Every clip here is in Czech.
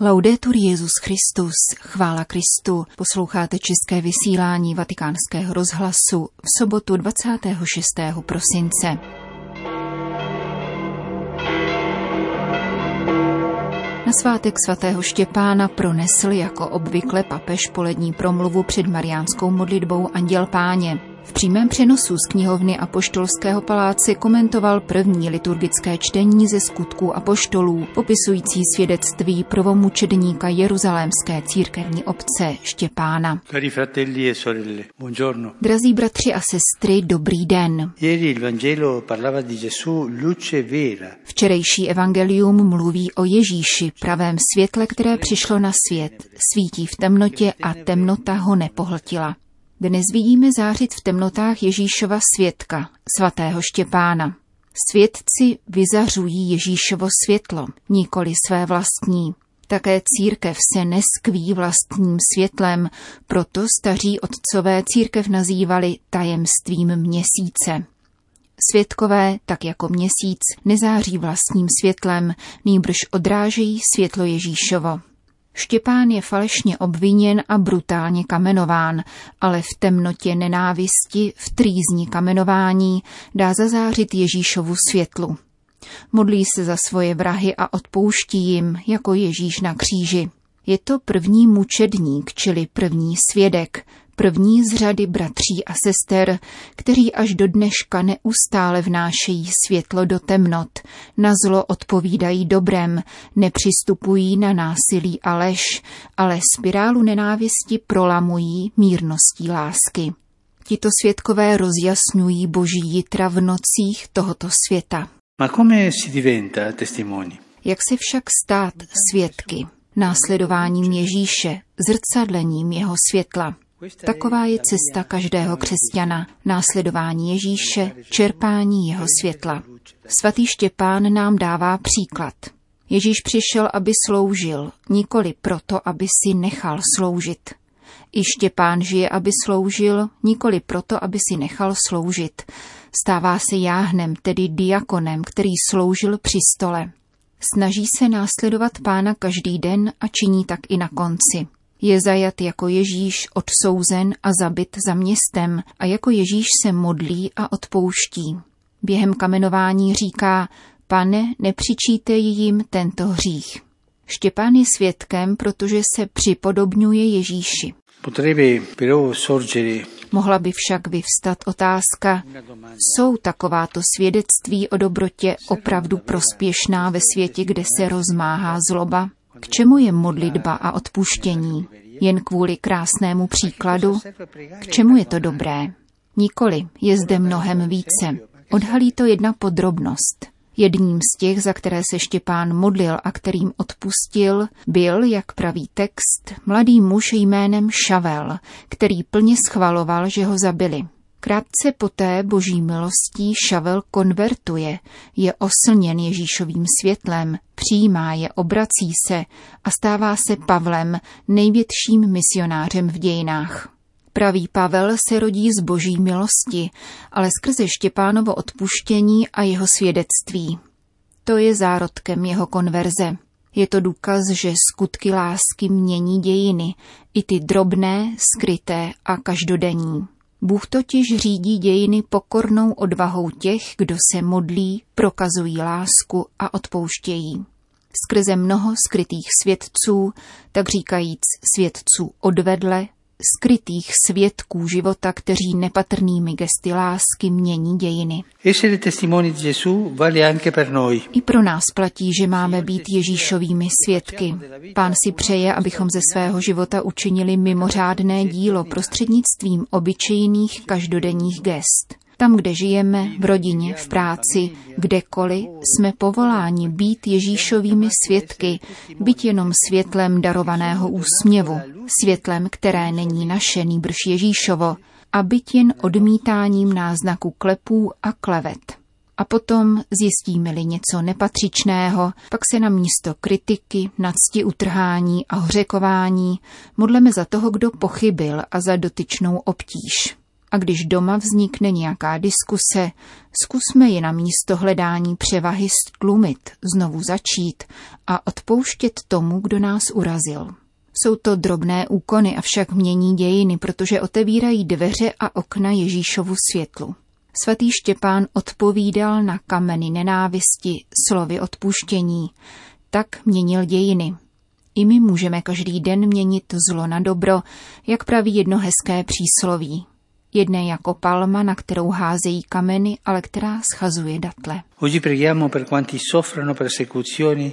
Laudetur Jezus Christus, chvála Kristu, posloucháte české vysílání vatikánského rozhlasu v sobotu 26. prosince. Na svátek svatého Štěpána pronesl jako obvykle papež polední promluvu před mariánskou modlitbou Anděl Páně. V přímém přenosu z knihovny Apoštolského paláce komentoval první liturgické čtení ze skutků apoštolů, popisující svědectví prvomučedníka Jeruzalémské církevní obce Štěpána. E Drazí bratři a sestry, dobrý den. Včerejší evangelium mluví o Ježíši, pravém světle, které přišlo na svět, svítí v temnotě a temnota ho nepohltila. Dnes vidíme zářit v temnotách Ježíšova světka, svatého Štěpána. Svědci vyzařují Ježíšovo světlo, nikoli své vlastní. Také církev se neskví vlastním světlem, proto staří otcové církev nazývali tajemstvím měsíce. Světkové, tak jako měsíc, nezáří vlastním světlem, nýbrž odrážejí světlo Ježíšovo. Štěpán je falešně obviněn a brutálně kamenován, ale v temnotě nenávisti, v trýzni kamenování dá zazářit Ježíšovu světlu. Modlí se za svoje vrahy a odpouští jim, jako Ježíš na kříži. Je to první mučedník, čili první svědek, první z řady bratří a sester, kteří až do dneška neustále vnášejí světlo do temnot, na zlo odpovídají dobrem, nepřistupují na násilí a lež, ale spirálu nenávisti prolamují mírností lásky. Tito světkové rozjasňují boží jitra v nocích tohoto světa. Ma come si diventa testimoni? Jak se však stát svědky? Následováním Ježíše, zrcadlením jeho světla. Taková je cesta každého křesťana, následování Ježíše, čerpání jeho světla. Svatý Štěpán nám dává příklad. Ježíš přišel, aby sloužil, nikoli proto, aby si nechal sloužit. I Štěpán žije, aby sloužil, nikoli proto, aby si nechal sloužit. Stává se jáhnem, tedy diakonem, který sloužil při stole. Snaží se následovat pána každý den a činí tak i na konci. Je zajat jako Ježíš, odsouzen a zabit za městem a jako Ježíš se modlí a odpouští. Během kamenování říká, pane, nepřičítej jim tento hřích. Štěpán je svědkem, protože se připodobňuje Ježíši. Mohla by však vyvstat otázka, jsou takováto svědectví o dobrotě opravdu prospěšná ve světě, kde se rozmáhá zloba? K čemu je modlitba a odpuštění? Jen kvůli krásnému příkladu? K čemu je to dobré? Nikoli, je zde mnohem více. Odhalí to jedna podrobnost. Jedním z těch, za které se Štěpán modlil a kterým odpustil, byl, jak praví text, mladý muž jménem Šavel, který plně schvaloval, že ho zabili. Krátce poté boží milostí Šavel konvertuje, je oslněn Ježíšovým světlem, přijímá je, obrací se a stává se Pavlem, největším misionářem v dějinách. Pravý Pavel se rodí z boží milosti, ale skrze Štěpánovo odpuštění a jeho svědectví. To je zárodkem jeho konverze. Je to důkaz, že skutky lásky mění dějiny, i ty drobné, skryté a každodenní. Bůh totiž řídí dějiny pokornou odvahou těch, kdo se modlí, prokazují lásku a odpouštějí. Skrze mnoho skrytých svědců, tak říkajíc svědců odvedle, skrytých svědků života, kteří nepatrnými gesty lásky mění dějiny. I pro nás platí, že máme být Ježíšovými svědky. Pán si přeje, abychom ze svého života učinili mimořádné dílo prostřednictvím obyčejných každodenních gest. Tam, kde žijeme, v rodině, v práci, kdekoliv, jsme povoláni být Ježíšovými svědky, být jenom světlem darovaného úsměvu, světlem, které není naše, nýbrž Ježíšovo, a být jen odmítáním náznaku klepů a klevet. A potom zjistíme-li něco nepatřičného, pak se na místo kritiky, nadsti utrhání a hořekování modleme za toho, kdo pochybil a za dotyčnou obtíž A když doma vznikne nějaká diskuse, zkusme ji na místo hledání převahy stlumit, znovu začít a odpouštět tomu, kdo nás urazil. Jsou to drobné úkony, avšak mění dějiny, protože otevírají dveře a okna Ježíšovu světlu. Svatý Štěpán odpovídal na kameny nenávisti, slovy odpuštění. Tak měnil dějiny. I my můžeme každý den měnit zlo na dobro, jak praví jedno hezké přísloví. Jedné jako palma, na kterou házejí kameny, ale která schazuje datle.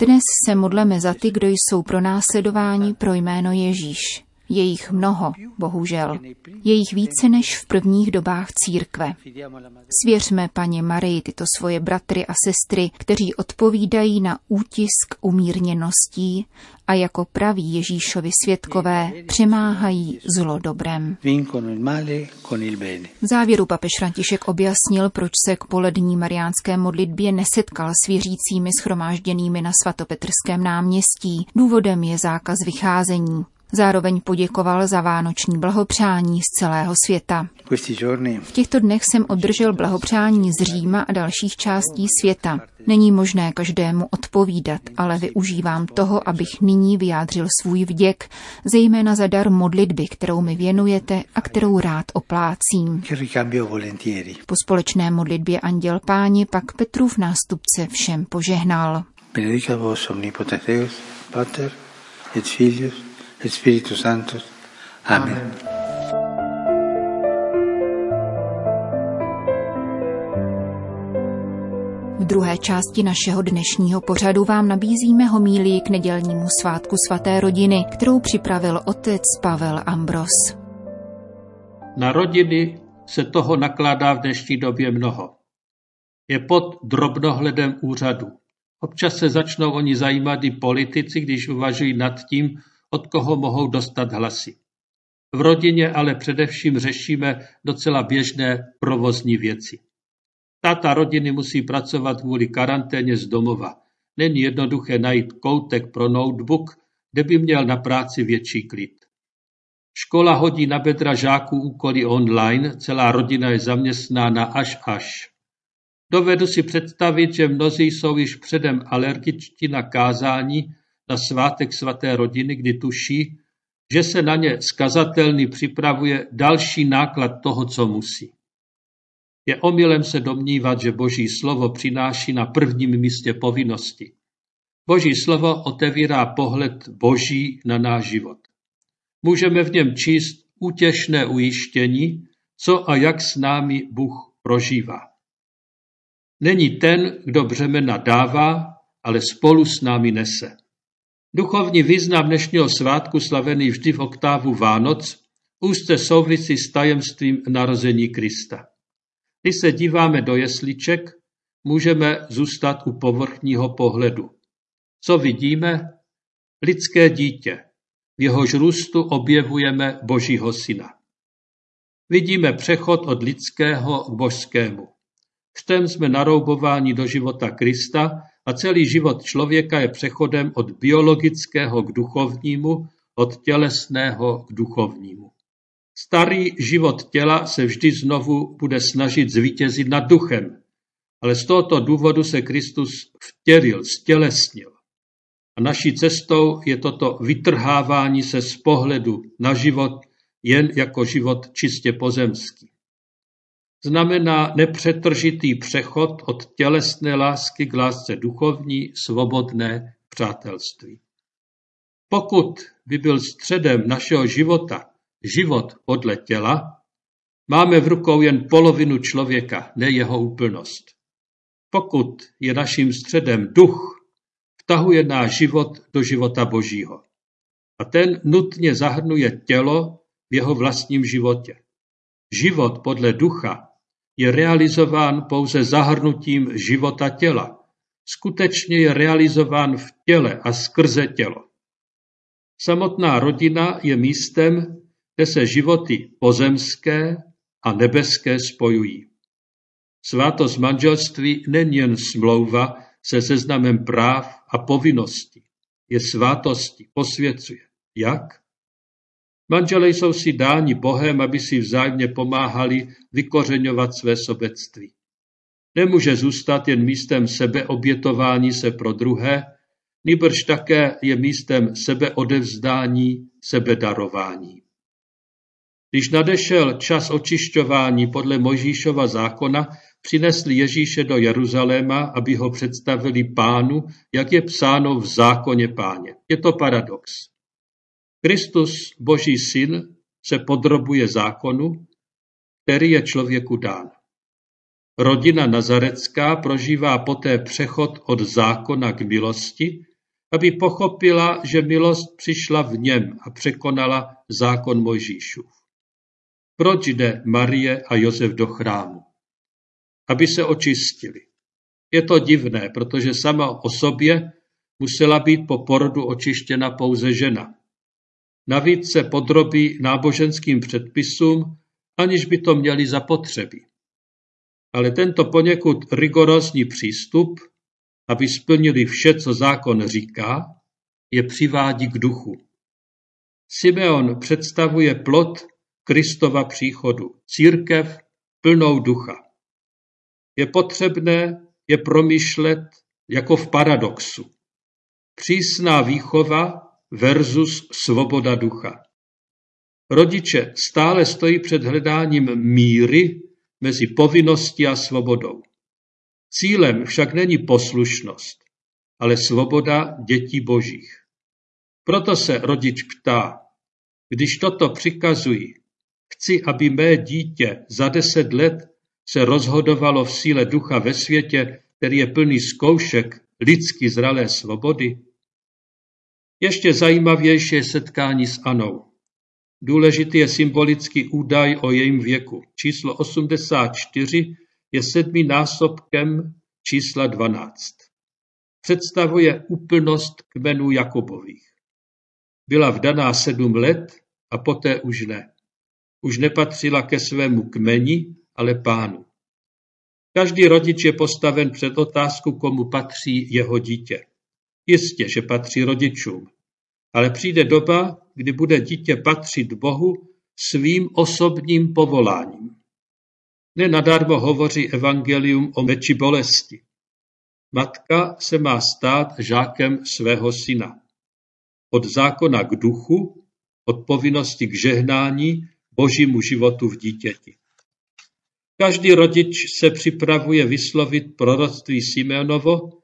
Dnes se modleme za ty, kdo jsou pro následování pro jméno Ježíš. Je jich mnoho, bohužel. Je jich více než v prvních dobách církve. Svěřme paně Marii tyto svoje bratry a sestry, kteří odpovídají na útisk umírněností a jako praví Ježíšovi světkové přemáhají zlo dobrem. V závěru papež František objasnil, proč se k polední mariánské modlitbě nesetkal s věřícími schromážděnými na svatopetrském náměstí. Důvodem je zákaz vycházení. Zároveň poděkoval za vánoční blahopřání z celého světa. V těchto dnech jsem obdržel blahopřání z Říma a dalších částí světa. Není možné každému odpovídat, ale využívám toho, abych nyní vyjádřil svůj vděk, zejména za dar modlitby, kterou mi věnujete a kterou rád oplácím. Po společné modlitbě Anděl Páni pak Petrův nástupce všem požehnal. Benedicat vos omnipotens Pater et Filius Espíritu Santo. Amen. V druhé části našeho dnešního pořadu vám nabízíme homílii k nedělnímu svátku svaté rodiny, kterou připravil otec Pavel Ambros. Na rodiny se toho nakládá v dnešní době mnoho. Je pod drobnohledem úřadu. Občas se začnou oni zajímat i politici, když uvažují nad tím, od koho mohou dostat hlasy. V rodině ale především řešíme docela běžné provozní věci. Táta rodiny musí pracovat kvůli karanténě z domova. Není jednoduché najít koutek pro notebook, kde by měl na práci větší klid. Škola hodí na bedra žáků úkoly online, celá rodina je zaměstnána až až. Dovedu si představit, že mnozí jsou již předem alergičtí na kázání na svátek svaté rodiny, kdy tuší, že se na ně skazatelný připravuje další náklad toho, co musí. Je omylem se domnívat, že Boží slovo přináší na prvním místě povinnosti. Boží slovo otevírá pohled Boží na náš život. Můžeme v něm číst útěšné ujištění, co a jak s námi Bůh prožívá. Není ten, kdo břemena dává, ale spolu s námi nese. Duchovní význam dnešního svátku slavený vždy v oktávu Vánoc úzce souvisí s tajemstvím narození Krista. Když se díváme do jesliček, můžeme zůstat u povrchního pohledu. Co vidíme? Lidské dítě. V jehož růstu objevujeme Božího syna. Vidíme přechod od lidského k božskému. Čtem jsme naroubováni do života Krista a celý život člověka je přechodem od biologického k duchovnímu, od tělesného k duchovnímu. Starý život těla se vždy znovu bude snažit zvítězit nad duchem, ale z tohoto důvodu se Kristus vtěril, stělesnil. A naší cestou je toto vytrhávání se z pohledu na život jen jako život čistě pozemský znamená nepřetržitý přechod od tělesné lásky k lásce duchovní, svobodné přátelství. Pokud by byl středem našeho života život podle těla, máme v rukou jen polovinu člověka, ne jeho úplnost. Pokud je naším středem duch, vtahuje náš život do života Božího. A ten nutně zahrnuje tělo v jeho vlastním životě. Život podle ducha je realizován pouze zahrnutím života těla. Skutečně je realizován v těle a skrze tělo. Samotná rodina je místem, kde se životy pozemské a nebeské spojují. Svátost manželství není jen smlouva se seznamem práv a povinností. Je svátosti, posvěcuje. Jak? Manželé jsou si dáni Bohem, aby si vzájemně pomáhali vykořeňovat své sobectví. Nemůže zůstat jen místem sebeobětování se pro druhé, nýbrž také je místem sebeodevzdání, sebedarování. Když nadešel čas očišťování podle Mojžíšova zákona, přinesli Ježíše do Jeruzaléma, aby ho představili pánu, jak je psáno v zákoně páně. Je to paradox. Kristus, boží syn, se podrobuje zákonu, který je člověku dán. Rodina nazarecká prožívá poté přechod od zákona k milosti, aby pochopila, že milost přišla v něm a překonala zákon Mojžíšův. Proč jde Marie a Josef do chrámu? Aby se očistili. Je to divné, protože sama o sobě musela být po porodu očištěna pouze žena. Navíc se podrobí náboženským předpisům, aniž by to měli zapotřebí. Ale tento poněkud rigorózní přístup, aby splnili vše, co zákon říká, je přivádí k duchu. Simeon představuje plot Kristova příchodu, církev plnou ducha. Je potřebné je promýšlet jako v paradoxu. Přísná výchova versus svoboda ducha. Rodiče stále stojí před hledáním míry mezi povinností a svobodou. Cílem však není poslušnost, ale svoboda dětí božích. Proto se rodič ptá, když toto přikazují, chci, aby mé dítě za deset let se rozhodovalo v síle ducha ve světě, který je plný zkoušek lidsky zralé svobody? Ještě zajímavější je setkání s Anou. Důležitý je symbolický údaj o jejím věku. Číslo 84 je sedmý násobkem čísla 12. Představuje úplnost kmenů Jakobových. Byla vdaná sedm let a poté už ne. Už nepatřila ke svému kmeni, ale pánu. Každý rodič je postaven před otázku, komu patří jeho dítě. Jistě, že patří rodičům, ale přijde doba, kdy bude dítě patřit Bohu svým osobním povoláním. Nenadarmo hovoří evangelium o meči bolesti. Matka se má stát žákem svého syna. Od zákona k duchu, od povinnosti k žehnání, božímu životu v dítěti. Každý rodič se připravuje vyslovit proroctví Simeonovo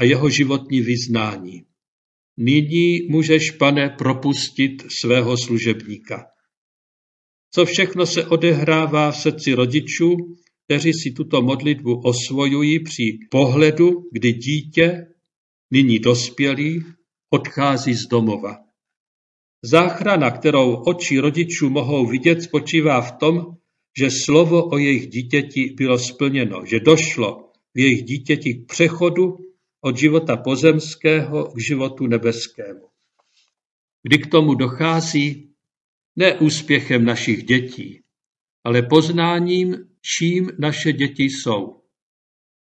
a jeho životní vyznání. Nyní můžeš, pane, propustit svého služebníka. Co všechno se odehrává v srdci rodičů, kteří si tuto modlitbu osvojují při pohledu, kdy dítě, nyní dospělý, odchází z domova. Záchrana, kterou oči rodičů mohou vidět, spočívá v tom, že slovo o jejich dítěti bylo splněno, že došlo v jejich dítěti k přechodu od života pozemského k životu nebeskému. Kdy k tomu dochází ne úspěchem našich dětí, ale poznáním, čím naše děti jsou.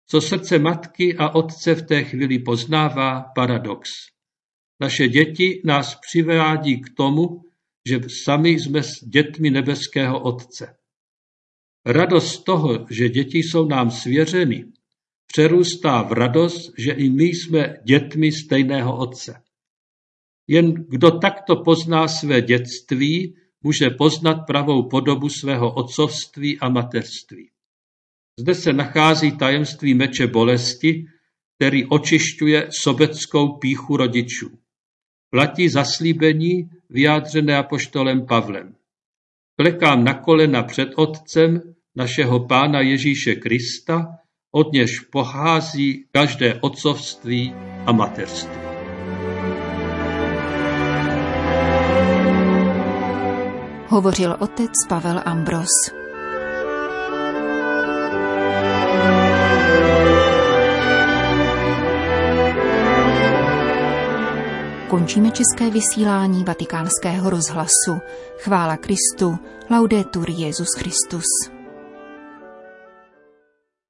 Co srdce matky a otce v té chvíli poznává, paradox. Naše děti nás přivádí k tomu, že sami jsme s dětmi nebeského Otce. Radost toho, že děti jsou nám svěřeny, přerůstá v radost, že i my jsme dětmi stejného Otce. Jen kdo takto pozná své dětství, může poznat pravou podobu svého otcovství a mateřství. Zde se nachází tajemství meče bolesti, který očišťuje sobeckou píchu rodičů. Platí zaslíbení vyjádřené apoštolem Pavlem. Klekám na kolena před Otcem našeho Pána Ježíše Krista, od něž pochází každé otcovství a mateřství. Hovořil otec Pavel Ambros. Končíme české vysílání vatikánského rozhlasu. Chvála Kristu, laudetur Jezus Christus.